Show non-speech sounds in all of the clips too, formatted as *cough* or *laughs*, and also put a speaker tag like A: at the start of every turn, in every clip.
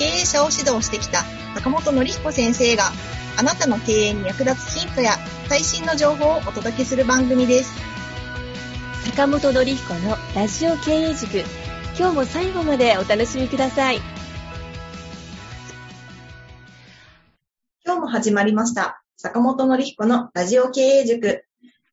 A: 経営者を指導してきた坂本典彦先生があなたの経営に役立つヒントや最新の情報をお届けする番組です。
B: 坂本典彦のラジオ経営塾。今日も最後までお楽しみください。
A: 今日も始まりました。坂本典彦のラジオ経営塾。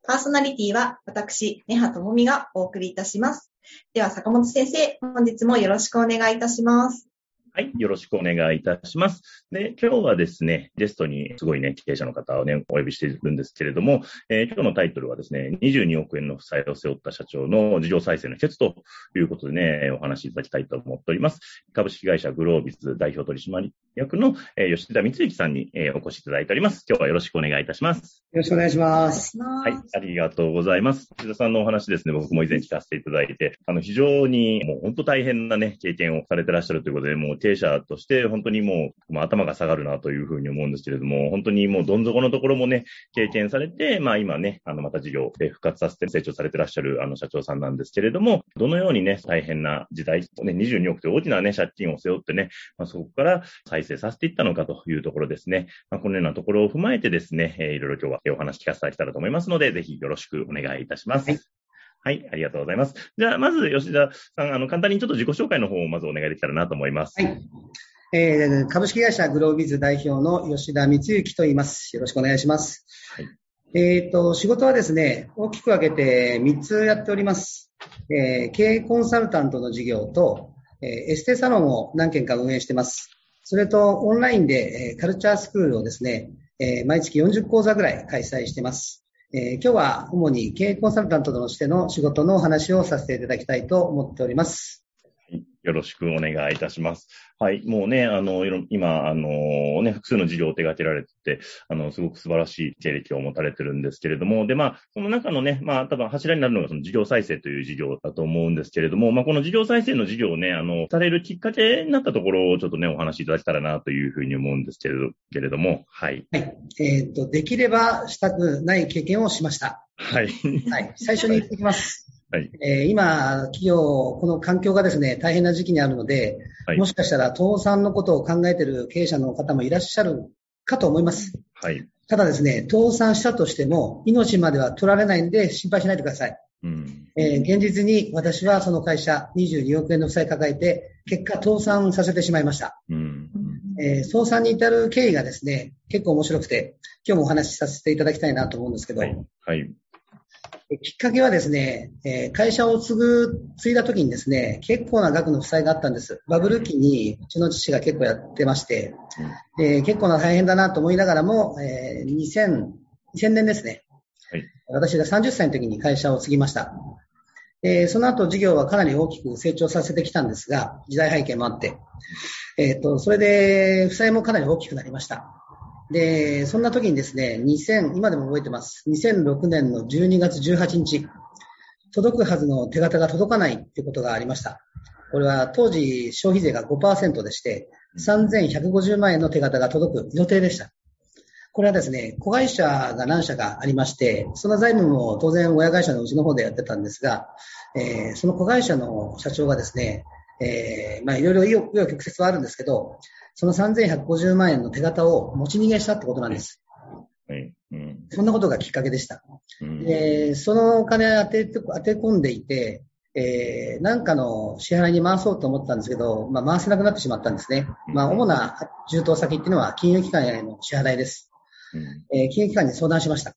A: パーソナリティは私、根葉智美がお送りいたします。では、坂本先生、本日もよろしくお願いいたします。
C: はい。よろしくお願いいたします。で、今日はですね、ゲストにすごいね、経営者の方をね、お呼びしているんですけれども、えー、今日のタイトルはですね、22億円の負債を背負った社長の事業再生の秘訣ということでね、お話しいただきたいと思っております。株式会社グロービス代表取締役の、えー、吉田光之さんに、えー、お越しいただいております。今日はよろしくお願いいたします。
D: よろしくお願いします。
C: はい。ありがとうございます。吉田さんのお話ですね、僕も以前聞かせていただいて、あの、非常にもう本当大変なね、経験をされてらっしゃるということで、もう経営者として本当にもう、まあ、頭が下がるなというふうに思うんですけれども、本当にもうどん底のところもね、経験されて、まあ今ね、あのまた事業で復活させて成長されてらっしゃるあの社長さんなんですけれども、どのようにね、大変な時代、ね、22億という大きなね、借金を背負ってね、まあ、そこから再生させていったのかというところですね。まあ、このようなところを踏まえてですね、えー、いろいろ今日はお話聞かせていただけたらと思いますので、ぜひよろしくお願いいたします。はいはい、ありがとうございます。じゃあ、まず、吉田さん、あの、簡単にちょっと自己紹介の方をまずお願いできたらなと思います。
D: はい。えー、株式会社グロービズ代表の吉田光之と言います。よろしくお願いします。はい、えっ、ー、と、仕事はですね、大きく分けて3つやっております。えー、経営コンサルタントの事業と、えー、エステサロンを何件か運営してます。それと、オンラインで、えー、カルチャースクールをですね、えー、毎月40講座ぐらい開催してます。えー、今日は主に経営コンサルタントとしての仕事のお話をさせていただきたいと思っております。
C: よろしくお願いいたします。はい。もうね、あの、今、あの、ね、複数の事業を手掛けられてて、あの、すごく素晴らしい経歴を持たれてるんですけれども、で、まあ、その中のね、まあ、多分柱になるのがその事業再生という事業だと思うんですけれども、まあ、この事業再生の事業をね、あの、されるきっかけになったところをちょっとね、お話しいただけたらなというふうに思うんですけれど、けれども、はい。
D: はい。えっ、ー、と、できればしたくない経験をしました。
C: はい。
D: はい。最初に言ってきます。はい、えー、今、企業、この環境がですね、大変な時期にあるので、はい、もしかしたら倒産のことを考えている経営者の方もいらっしゃるかと思います。はい。ただですね、倒産したとしても、命までは取られないんで心配しないでください。うんえー、現実に私はその会社22億円の負債抱えて、結果倒産させてしまいました。うんえー、倒産に至る経緯がですね、結構面白くて、今日もお話しさせていただきたいなと思うんですけど、はい、はいきっかけはですね、え会社を継ぐ、継いだ時にですね、結構な額の負債があったんです。バブル期にうちの父が結構やってまして、で結構な大変だなと思いながらも、えー、2000, 2000年ですね、はい、私が30歳の時に会社を継ぎました。えその後事業はかなり大きく成長させてきたんですが、時代背景もあって、えっ、ー、と、それで負債もかなり大きくなりました。で、そんな時にですね、2000、今でも覚えてます。2006年の12月18日、届くはずの手形が届かないってことがありました。これは当時消費税が5%でして、3150万円の手形が届く予定でした。これはですね、子会社が何社かありまして、その財務も当然親会社のうちの方でやってたんですが、えー、その子会社の社長がですね、えー、まあいろいろいよ曲折はあるんですけど、その3150万円の手形を持ち逃げしたってことなんです。はいうん、そんなことがきっかけでした。うん、でそのお金当て当て込んでいて、えー、なんかの支払いに回そうと思ったんですけど、まあ、回せなくなってしまったんですね。まあ、主な充当先っていうのは金融機関への支払いです。うん、えー、金融機関に相談しました。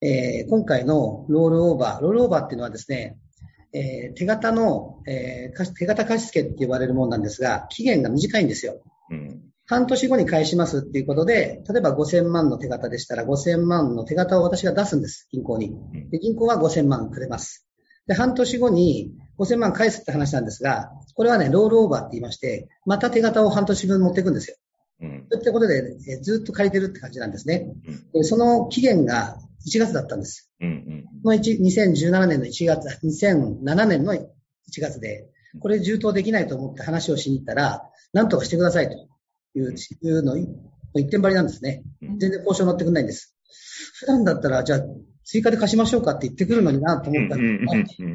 D: えー、今回のロールオーバー、ロールオーバーっていうのはですね、えー、手形の、えー、手形貸付って言われるものなんですが、期限が短いんですよ。うん、半年後に返しますっていうことで、例えば5000万の手形でしたら5000万の手形を私が出すんです、銀行に。で銀行は5000万くれます。で、半年後に5000万返すって話なんですが、これはね、ロールオーバーって言いまして、また手形を半年分持っていくんですよ。うん。といったことで、えずっと借りてるって感じなんですね。うん、その期限が1月だったんです。うんうん、の2017年の1月、2007年の1月で、これ充当できないと思って話をしに行ったら、なんとかしてくださいといういうの一点張りなんですね。全然交渉乗ってくんないんです。普段だったら、じゃあ追加で貸しましょうかって言ってくるのになと思ったんですが、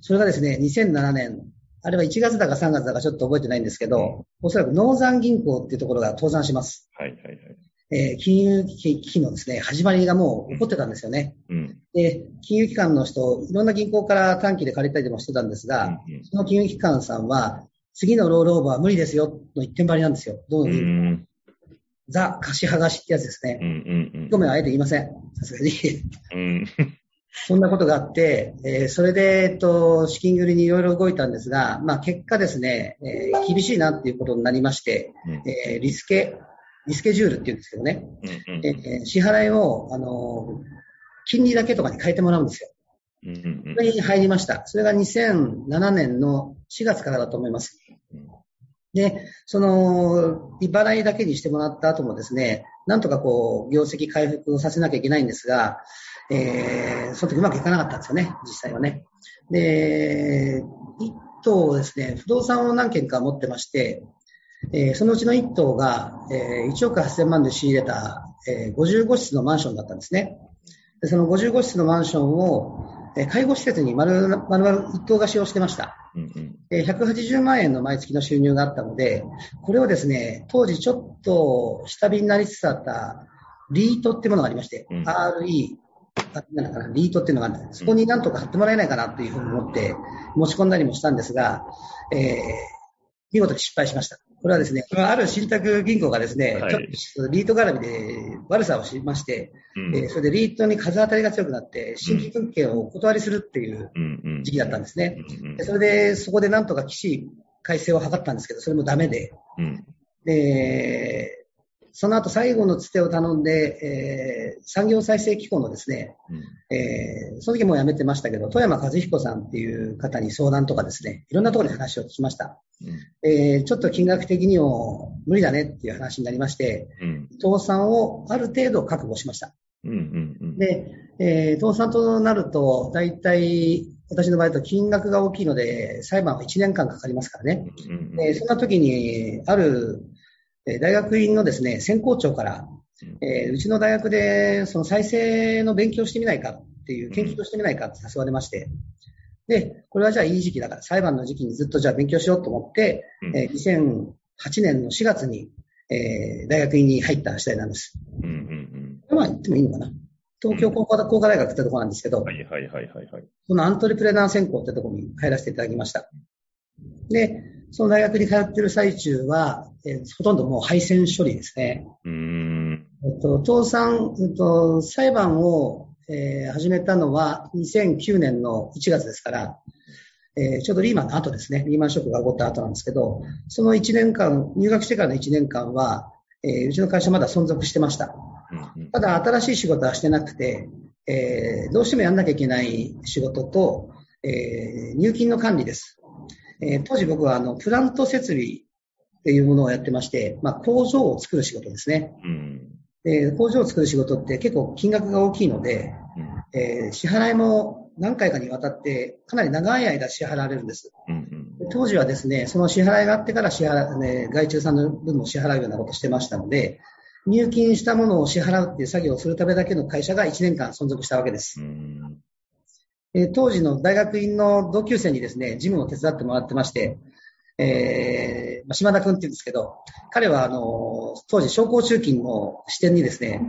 D: それがですね、2007年、あれは1月だか3月だかちょっと覚えてないんですけど、おそらく農山銀行っていうところが倒産します。はいはいはい。えー、金融危機のですね、始まりがもう起こってたんですよね。うん、で、金融機関の人、いろんな銀行から短期で借りたりでもしてたんですが、うん、その金融機関さんは、次のロールオーバーは無理ですよ、の一点張りなんですよ。どういうザ・貸し剥がしってやつですね。ごめん、あえて言いません。さすがに。うん。そんなことがあって、えー、それで、えっと、資金繰りにいろいろ動いたんですが、まあ、結果ですね、えー、厳しいなっていうことになりまして、うん、えー、リスケ、リスケジュールって言うんですけどね、うんうん、えー、支払いを、あの、金利だけとかに変えてもらうんですよ。うんうんうん、それに入りました。それが2007年の4月からだと思います。で、その、利払いだけにしてもらった後もですね、なんとかこう、業績回復をさせなきゃいけないんですが、えー、その時うまくいかなかったんですよね、実際はね。で、一棟ですね、不動産を何件か持ってまして、えー、そのうちの一棟が、えー、1億8000万で仕入れた、えー、55室のマンションだったんですね。でその55室のマンションを、え介護施設に丸々一棟貸しをしてました。うんうん、180万円の毎月の収入があったので、これをですね、当時ちょっと下火になりつつあったリートっていうものがありまして、うん、RE、なんかな、リートっていうのがあって、そこになんとか貼ってもらえないかなというふうに思って持ち込んだりもしたんですが、えー、見事に失敗しました。これはですね、ある信託銀行がですね、はい、ちょっとリート絡みで悪さをしまして、うん、えー、それでリートに風当たりが強くなって、新規物件をお断りするっていう時期だったんですね。でそれで、そこでなんとか起死改正を図ったんですけど、それもダメで、うん、でその後最後のつてを頼んで、えー、産業再生機構のですね、うん、えー、その時もう辞めてましたけど、富山和彦さんっていう方に相談とかですね、いろんなところに話を聞きました。うん、えー、ちょっと金額的にも無理だねっていう話になりまして、うん、倒産をある程度覚悟しました。うんうんうん、で、えー、倒産となると、大体、私の場合だと金額が大きいので、裁判は1年間かかりますからね。うんうん、そんな時に、ある大学院のですね、専攻長から、えー、うちの大学でその再生の勉強してみないかっていう、研究をしてみないかって誘われまして、で、これはじゃあいい時期だから、裁判の時期にずっとじゃあ勉強しようと思って、えー、2008年の4月に、えー、大学院に入った次第なんです。うんうんうん。まあ言ってもいいのかな。東京工科工科大学ってとこなんですけど、はいはいはいはい、はい。そのアントレプレナー専攻ってとこに入らせていただきました。で、その大学に通っている最中は、えー、ほとんどもう配線処理ですね。うんえっと、倒産、えっと、裁判を、えー、始めたのは2009年の1月ですから、えー、ちょうどリーマンの後ですね、リーマンショックが起こった後なんですけど、その1年間、入学してからの1年間は、えー、うちの会社まだ存続してました。ただ、新しい仕事はしてなくて、えー、どうしてもやんなきゃいけない仕事と、えー、入金の管理です。えー、当時僕はあのプラント設備っていうものをやってまして、まあ、工場を作る仕事ですね。うん、で工場を作る仕事って結構金額が大きいので、うん、えー、支払いも何回かにわたってかなり長い間支払われるんです。うんうん、当時はですね、その支払いがあってから支払、ね、外注さんの分も支払うようなことをしてましたので、入金したものを支払うっていう作業をするためだけの会社が1年間存続したわけです。うんえー、当時の大学院の同級生にですね、事務を手伝ってもらってまして、えー、島田君って言うんですけど、彼はあの、当時商工中金の支店にですね、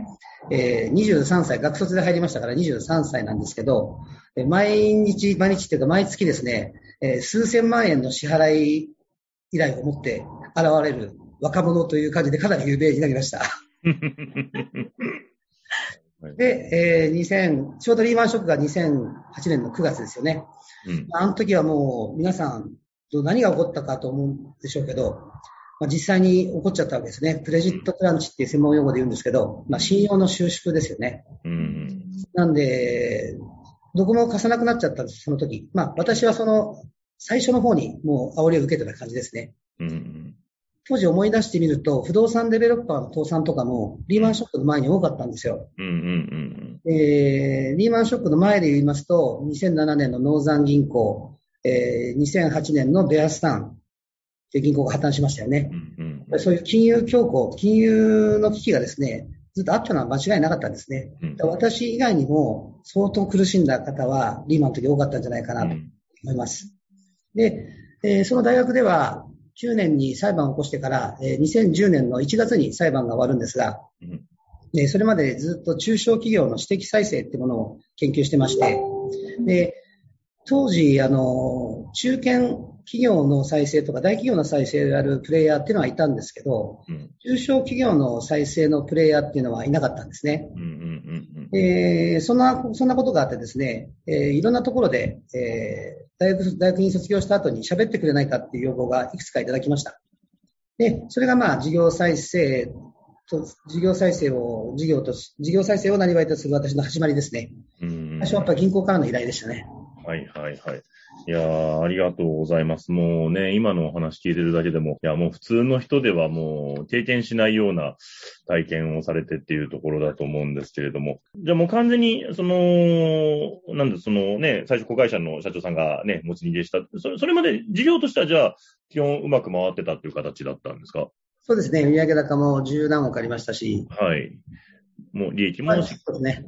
D: えー、23歳、学卒で入りましたから23歳なんですけど、毎日、毎日っていうか毎月ですね、えー、数千万円の支払い依頼を持って現れる若者という感じでかなり有名になりました。*laughs* で、えー、2000、ちょうどリーマンショックが2008年の9月ですよね。うん、あの時はもう皆さん、何が起こったかと思うんでしょうけど、まあ、実際に起こっちゃったわけですね。クレジットクランチっていう専門用語で言うんですけど、まあ、信用の収縮ですよね。うん、なんで、どこも貸さなくなっちゃったんです、その時。まあ、私はその最初の方にもう煽りを受けてた感じですね。うん、当時思い出してみると、不動産デベロッパーの倒産とかもリーマンショックの前に多かったんですよ。うんうんうんえー、リーマンショックの前で言いますと、2007年のノーザン銀行、えー、2008年のベアスタンという銀行が破綻しましたよね。うんうん、そういう金融恐慌、金融の危機がですね、ずっとあったのは間違いなかったんですね。うん、私以外にも相当苦しんだ方はリーマンの時多かったんじゃないかなと思います。で、えー、その大学では9年に裁判を起こしてから、えー、2010年の1月に裁判が終わるんですが、それまでずっと中小企業の私的再生っていうものを研究してまして、で当時、あの、中堅企業の再生とか大企業の再生であるプレイヤーっていうのはいたんですけど、うん、中小企業の再生のプレイヤーっていうのはいなかったんですね。えそんな、そんなことがあってですね、えー、いろんなところで、えー、大学、大学に卒業した後に喋ってくれないかっていう要望がいくつかいただきました。で、それがまあ、事業再生と、事業再生を、事業と、事業再生を何わいとする私の始まりですね。最初はやっぱ銀行からの依頼でしたね。
C: はいはいはい。いやー、ありがとうございます。もうね、今のお話聞いてるだけでも、いや、もう普通の人ではもう経験しないような体験をされてっていうところだと思うんですけれども、じゃあもう完全に、その、なんで、そのね、最初子会社の社長さんがね、持ち逃げした。それそれまで事業としてはじゃあ、基本うまく回ってたっていう形だったんですか？
D: そうですね。売上高も十何億ありましたし。
C: はい。もう利益も、
D: はい、そうですね。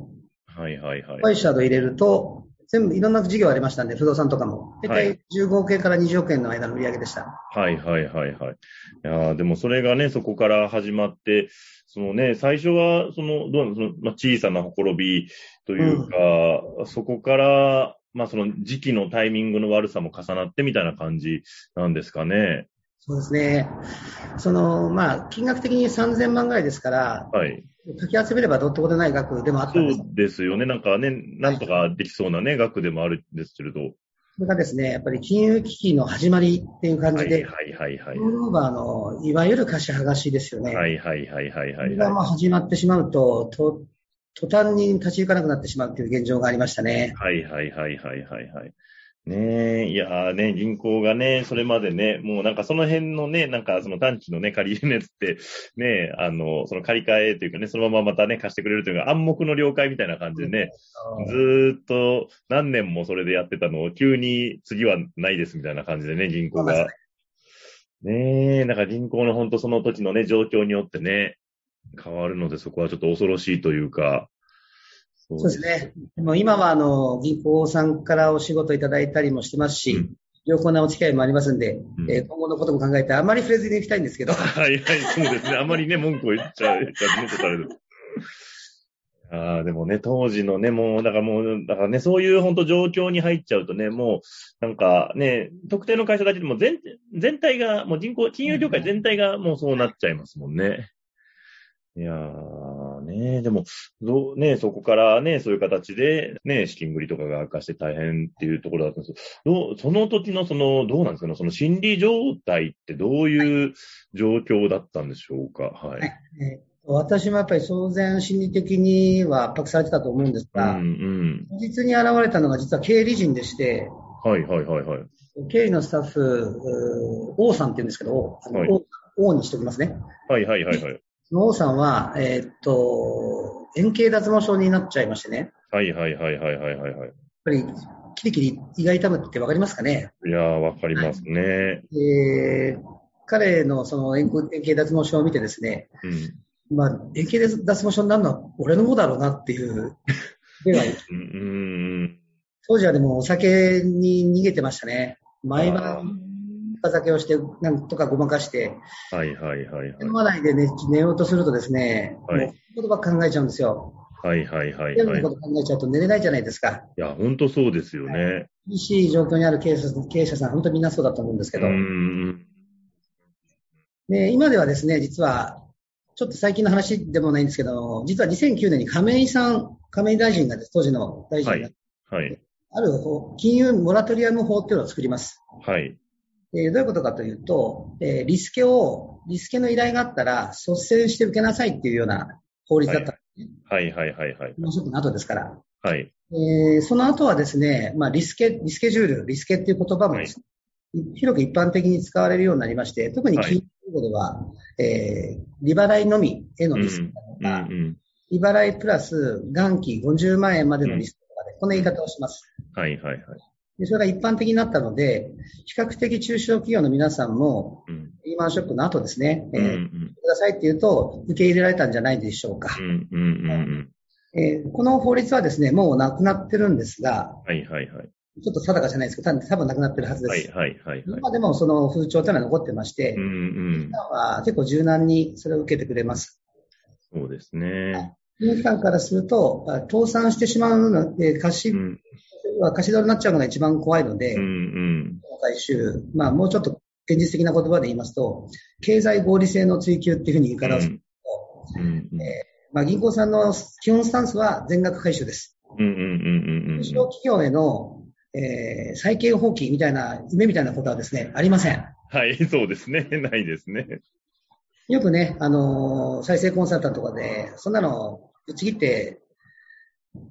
C: はいはいはい。
D: 会社と入れると、全部いろんな事業ありましたんで、不動産とかも。大体15億円から20億円の間の売り上げでした。
C: はいはいはいはい。いやでもそれがね、そこから始まって、そのね、最初は、その、どうその、まあ、小さなほころびというか、うん、そこから、まあその時期のタイミングの悪さも重なってみたいな感じなんですかね。
D: そうですね。その、まあ、金額的に3000万ぐらいですから、はい。かき集めればどうってことない額でもあったんです
C: そうですよね。なんかね、なんとかできそうなね、額でもあるんですけれど。
D: それがですね、やっぱり金融危機の始まりっていう感じで、
C: はいはいはい、はい。
D: ローバーの、いわゆる貸し剥がしですよね。
C: はいはいはいはいはい、
D: はい。がまあ始まってしまうと、と、途端に立ち行かなくなってしまうという現状がありましたね。
C: はいはいはいはいはいはい。ねえ、いやね、銀行がね、それまでね、もうなんかその辺のね、なんかその短期のね、借り入れのやつって、ね、あの、その借り換えというかね、そのまままたね、貸してくれるというか、暗黙の了解みたいな感じでね、ずーっと何年もそれでやってたのを、急に次はないですみたいな感じでね、銀行が。ね。え、なんか銀行の本当その時のね、状況によってね、変わるので、そこはちょっと恐ろしいというか、
D: そうですね。も今はあの銀行さんからお仕事いただいたりもしてますし、うん、良好なお付き合いもありますんで、うん、えー、今後のことも考えて、あまり触れずに行きたいんですけど。*laughs*
C: はいはい、そうですね。あまりね、文句を言っちゃう、文句される。*laughs* ああ、でもね、当時のね、もう、だからもう、だからね、そういう本当状況に入っちゃうとね、もう、なんかね、特定の会社だけでも全、全体が、もう人口、金融業界全体がもうそうなっちゃいますもんね。いやーね、でも、どう、ね、そこからね、そういう形で、ね、資金繰りとかが悪化して大変っていうところだったんですけど、その時のその、どうなんですかね、その心理状態ってどういう状況だったんでしょうか、はい。はい、
D: 私もやっぱり当然心理的には圧迫されてたと思うんですが、うんうん、実に現れたのが実は経理人でして、
C: はいはいはいはい。
D: 経理のスタッフ、王さんって言うんですけど、あの、はい、王にしておきますね。
C: はいはいはいはい。
D: 王さんは、えー、っと、円形脱毛症になっちゃいましてね。
C: はいはいはいはいはいはい。やっ
D: ぱり、キリキリ胃が痛むってわかりますかね？
C: いやー、わかりますね。はい、
D: えー、彼のその円形脱毛症を見てですね、うん、まあ、円形脱毛症になるのは俺の方だろうなっていうでは、うん、当時はでもお酒に逃げてましたね。毎晩深酒をして、なんとかごまかして、
C: はいはいはい、はい。
D: 飲まないで、ね、寝ようとするとですね、はい、言葉考えちゃうんですよ。
C: はいはいはい、はい。
D: 全部のこと考えちゃうと寝れないじゃないですか。
C: いや、本当そうですよね。
D: 厳しい状況にある経営者経営者さん、本当みんなそうだと思うんですけど。うんで今ではですね、実は、ちょっと最近の話でもないんですけど、実は2009年に亀井さん、亀井大臣がです、当時の大臣が、はい、はい、ある金融モラトリアム法っていうのを作ります。
C: はい。
D: えー、どういうことかというと、えー、リスケを、リスケの依頼があったら、率先して受けなさいっていうような法律だったんです
C: ね。はい、はい、はい、はい。
D: もうちょっと後ですから。
C: はい。
D: えー、その後はですね、まあ、リスケ、リスケジュール、リスケっていう言葉も、はい、広く一般的に使われるようになりまして、特に金融では、はい、えー、利払いのみへのリスクとか、うんうん、利払いプラス元金50万円までのリスクとかで、この言い方をします。
C: はいはいはい。
D: でそれが一般的になったので、比較的中小企業の皆さんも、うん、リーマンショックの後ですね、うんうん、えー、くださいって言うと、受け入れられたんじゃないでしょうか。うんうんうんえー、この法律はですね、もうなくなってるんですが、
C: はいはいはい。
D: ちょっと定かじゃないですけど、多分なくなってるはずです。
C: はいはいはい、はい、
D: 今でもその風潮というのは残ってまして、うんうん、今は結構柔軟にそれを受けてくれます。
C: そうですね。
D: 金融機関からすると、倒産してしまうので、貸し、うん、貸し取りになっちゃうのが一番怖いので、うんうん、回収、まあもうちょっと現実的な言葉で言いますと、経済合理性の追求っていうふうに言い方をすると、うんうん、えー、まあ、銀行さんの基本スタンスは全額回収です。中小企業へのえー、債権放棄みたいな、夢みたいなことはですね、ありません。
C: はい、そうですね。*laughs* ないですね。
D: よくね、あのー、再生コンサルタントとかで、そんなの、ぶち切って、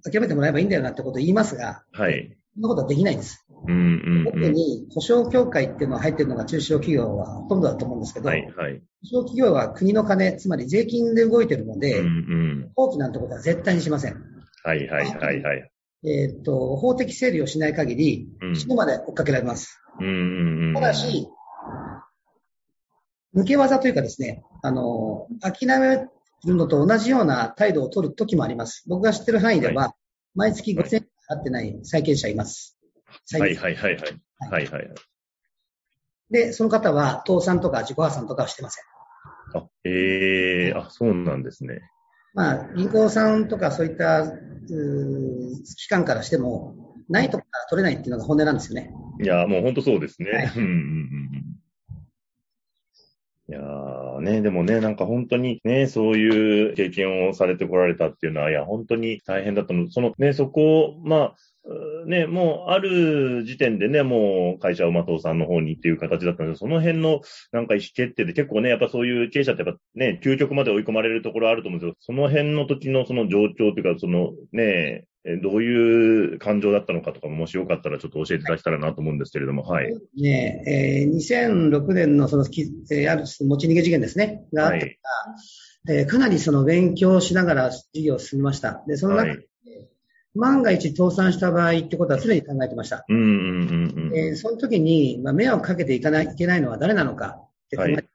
D: 諦めてもらえばいいんだよなってことを言いますが、
C: はい。
D: そんなことはできないんです。うんうん、うん、特に、保証協会っていうのが入ってるのが中小企業はほとんどだと思うんですけど、はいはい、保証企業は国の金、つまり税金で動いてるので、うんうん、放棄なんてことは絶対にしません。
C: はいはいはいはい。
D: えっ、ー、と、法的整理をしない限り、死ぬまで追っかけられます。ただし、抜け技というかですね、あの、諦めるのと同じような態度を取る時もあります。僕が知ってる範囲では、はい、毎月5000円払ってない債権者います。
C: はいはいはいはい。はいはい。
D: で、その方は倒産とか自己破産とかはしてません。
C: あ、ええー、あ、そうなんですね。
D: まあ、銀行さんとかそういった機関からしても、ないとこから取れないっていうのが本音なんですよね。
C: いや、もう本当そうですね。はい、いやね、でもね、なんか本当にね、そういう経験をされてこられたっていうのは、いや、本当に大変だったの。そのね、そこを、まあ、ね、もう、ある時点でね、もう、会社をまとうさんの方にっていう形だったんで、その辺の、なんか意思決定で結構ね、やっぱそういう経営者ってやっぱね、究極まで追い込まれるところあると思うんですけど、その辺の時のその状況というか、そのね、どういう感情だったのかとかも、もしよかったらちょっと教えていただけたらなと思うんですけれども、はい。
D: ねえー、2006年のその、えー、ある持ち逃げ事件ですね、があった、はい、えー、かなりその勉強しながら事業を進みました。で、その中で、はい万が一倒産した場合ってことは常に考えてました。うんうんうんうんえー、その時に、まあ、迷惑かけていかないいけないのは誰なのかって考えて、はい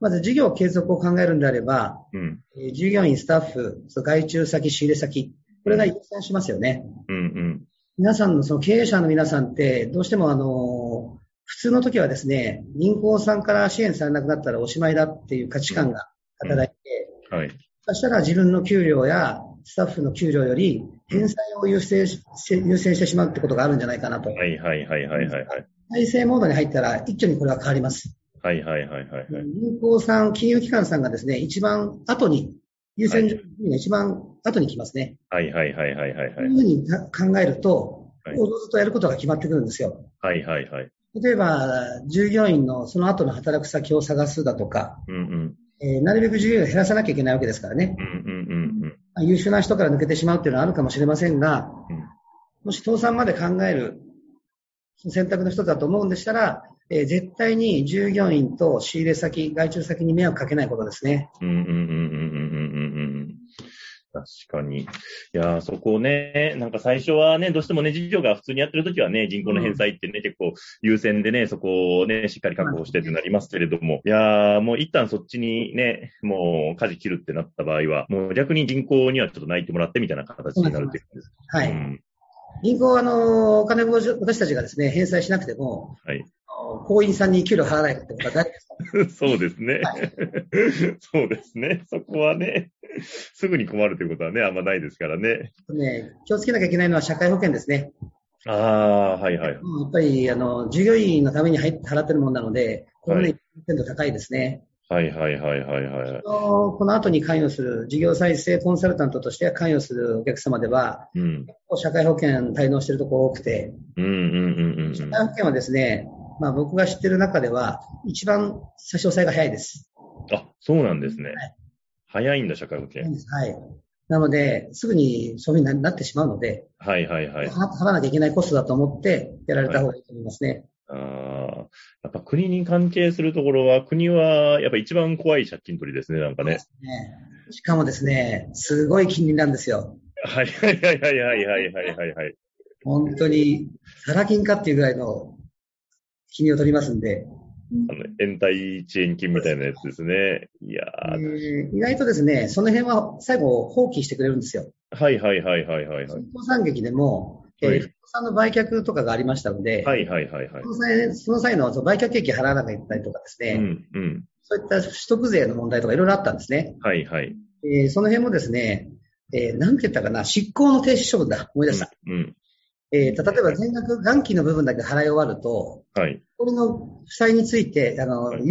D: まず事業継続を考えるんであれば、うんえー、従業員、スタッフ、外注先、仕入れ先、これが優先しますよね。うんうん、皆さんの、その経営者の皆さんって、どうしてもあの、普通の時はですね、銀行さんから支援されなくなったらおしまいだっていう価値観が働いて、うんうん、はい、そしたら自分の給料やスタッフの給料より返済を優先優先してしまうってことがあるんじゃないかなと。
C: はいはいはいはいはい。
D: 体制モードに入ったら一挙にこれは変わります。
C: はいはいはいはい、
D: 銀行さん、金融機関さんがですね、一番後に、優先順位が一番後に来ますね。
C: はいはいはいはいはい、はい。
D: そういうふうに考えると、おのずとやることが決まってくるんですよ。
C: はいはいはい。
D: 例えば、従業員のその後の働く先を探すだとか、うんうんえー、なるべく従業員を減らさなきゃいけないわけですからね。うんうんうんうん、優秀な人から抜けてしまうっていうのはあるかもしれませんが、うん、もし倒産まで考える選択の一つだと思うんでしたら、えー、絶対に従業員と仕入れ先、外注先に迷惑かけないことですね。うんうんうんうんうんうん。
C: 確かに。いやそこをね、なんか最初はね、どうしてもね、事業が普通にやってるときはね、銀行の返済ってね、うん、結構優先でね、そこをね、しっかり確保してってなりますけれども、いやもう一旦そっちにね、もう舵切るってなった場合は、もう逆に銀行にはちょっと泣いてもらってみたいな形になるっていうです。
D: はい。うん銀行は、あの、お金を私たちがですね、返済しなくても、はい。行員さんに給料払わないってことは誰ですか？*laughs*
C: そうですね、はい。そうですね。そこはね、すぐに困るということはね、あんまないですからね。
D: ね気をつけなきゃいけないのは社会保険ですね。
C: ああ、はいはい。や
D: っぱり、あの、従業員のために入って払ってるものなので、このね、度高いですね。
C: はいはいはいはいはい。
D: この後に関与する、事業再生コンサルタントとして関与するお客様では、うん、社会保険滞納してるところ多くて、うんうんうんうん、社会保険はですね、まあ僕が知ってる中では、一番差し押さえが早いです。
C: あ、そうなんですね。はい、早いんだ、社会保険。
D: はい。なので、すぐにそういうふうになってしまうので、
C: はいはいはい。
D: 払わなきゃいけないコストだと思ってやられた方がいいと思いますね。
C: はい、ああ。やっぱ国に関係するところは、国はやっぱ一番怖い借金取りですね、なんかね。
D: ねしかもですね、すごい金利なんですよ。
C: はいはいはいはいはいはいはいはい。
D: 本当に、サラ金かっていうぐらいの金利を取りますんで。
C: あの、延滞遅延金みたいなやつですね。いや
D: ー、意外とですね、その辺は最後放棄してくれるんですよ。
C: はいはいはいはいはい、はい。
D: 新産劇でも、えー、さんの売却とかがありましたので、
C: はいはいはいはい。
D: その際その際の売却益払わなきゃいけないとかですね、
C: うんうん、
D: そういった取得税の問題とかいろいろあったんですね。
C: はいはい。
D: えー、その辺もですね、えー、なんて言ったかな、執行の停止処分だ、思い出した。
C: うん、うん
D: えー、例えば全額元金の部分だけ払い終わると、
C: はい。
D: これの負債について、あの、はい、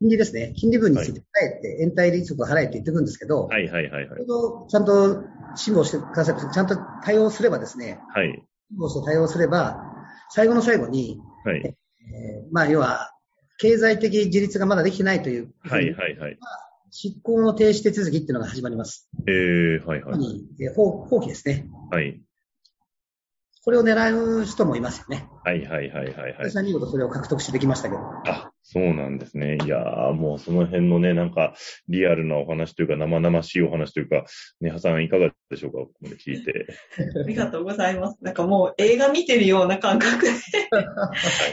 D: 金利ですね、金利分について払えて、はい、延滞利息を払えって言ってくるんですけど、
C: はいはいはい、はい。
D: ちゃんと辛抱してください。ちゃんと対応すればですね、
C: はい。
D: 辛抱して対応すれば、最後の最後に、
C: はい。
D: えー、まあ、要は、経済的自立がまだできてないという。
C: はいはいはい。
D: 執行の停止手続きっていうのが始まります。
C: ええー、はいはい。
D: えー、放棄ですね。
C: はい。
D: これを狙う人もいますよね。
C: はいはいはいはい、はい。
D: 私は見事それを獲得してできましたけど。
C: あ、そうなんですね。いやー、もうその辺のね、なんか、リアルなお話というか、生々しいお話というか、ねはさんいかがでしょうかここで聞いて。*laughs*
A: ありがとうございます。なんかもう映画見てるような感覚で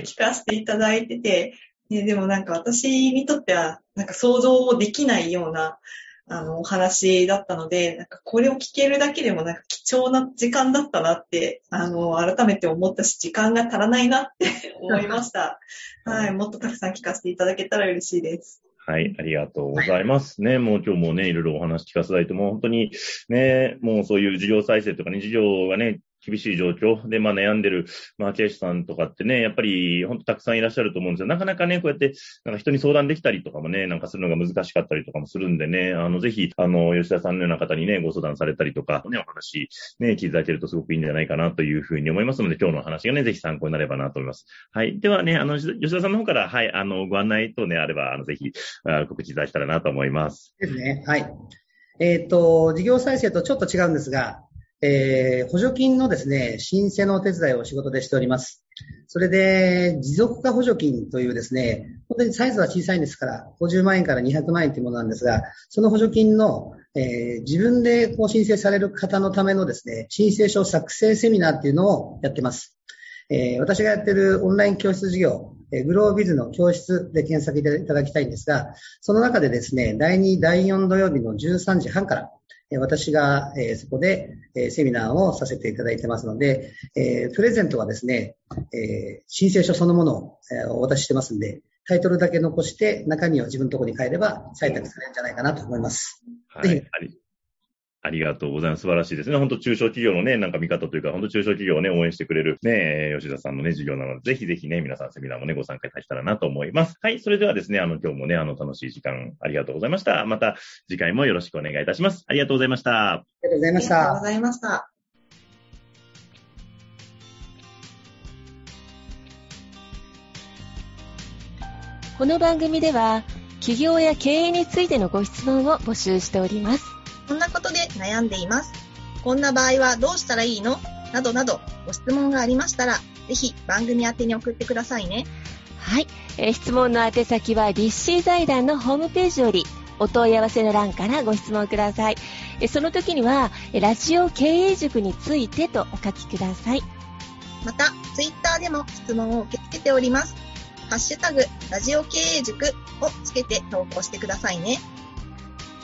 A: 聞かせていただいてて、ね、でもなんか私にとっては、なんか想像できないような、あの、お話だったので、なんかこれを聞けるだけでもなんか貴重な時間だったなって、あの、改めて思ったし、時間が足らないなって *laughs* 思いました。はい、もっとたくさん聞かせていただけたら嬉しいです。
C: はい、ありがとうございますね。もう今日もね、いろいろお話聞かせていただいて、も本当にね、もうそういう事業再生とかね、事業がね、厳しい状況で、まあ悩んでる、まあ、経営者さんとかってね、やっぱり本当たくさんいらっしゃると思うんですよ。なかなかね、こうやって、なんか人に相談できたりとかもね、なんかするのが難しかったりとかもするんでね、あの、ぜひ、あの、吉田さんのような方にね、ご相談されたりとか、ね、お話、ね、聞いていただけるとすごくいいんじゃないかなというふうに思いますので、今日の話がね、ぜひ参考になればなと思います。はい。ではね、あの、吉田さんの方から、はい、あの、ご案内等ね、あれば、あの、ぜひ、告知いただけたらなと思います。
D: ですね。はい。えっ、ー、と、事業再生とちょっと違うんですが、えー、補助金のですね、申請のお手伝いを仕事でしております。それで、持続化補助金というですね、本当にサイズは小さいんですから、50万円から200万円というものなんですが、その補助金の、えー、自分でこう申請される方のためのですね、申請書作成セミナーっていうのをやってます。えー、私がやってるオンライン教室事業、え、グロービズの教室で検索いただきたいんですが、その中でですね、第2、第4土曜日の13時半から、私が、えそこで、えセミナーをさせていただいてますので、えプレゼントはですね、え申請書そのものを、えお渡ししてますんで、タイトルだけ残して中身を自分のところに変えれば採択されるんじゃないかなと思います。
C: はい。ありがとうございます。素晴らしいですね。本当中小企業のね、なんか見方というか、本当中小企業をね、応援してくれるね、吉田さんのね、授業なので、ぜひぜひね、皆さんセミナーもね、ご参加いただけたらなと思います。はい。それではですね、あの、今日もね、あの、楽しい時間ありがとうございました。また次回もよろしくお願いいたします。ありがとうございました。
D: ありがとうございました。
A: ありがとうございました。
B: この番組では、企業や経営についてのご質問を募集しております。
A: こんなことで悩んでいます。こんな場合はどうしたらいいの？などなどご質問がありましたら、ぜひ番組宛てに送ってくださいね。
B: はい。えー、質問の宛先は立志財団のホームページよりお問い合わせの欄からご質問ください。えその時には、ラジオ経営塾についてとお書きください。
A: また、ツイッターでも質問を受け付けております。ハッシュタグ、ラジオ経営塾をつけて投稿してくださいね。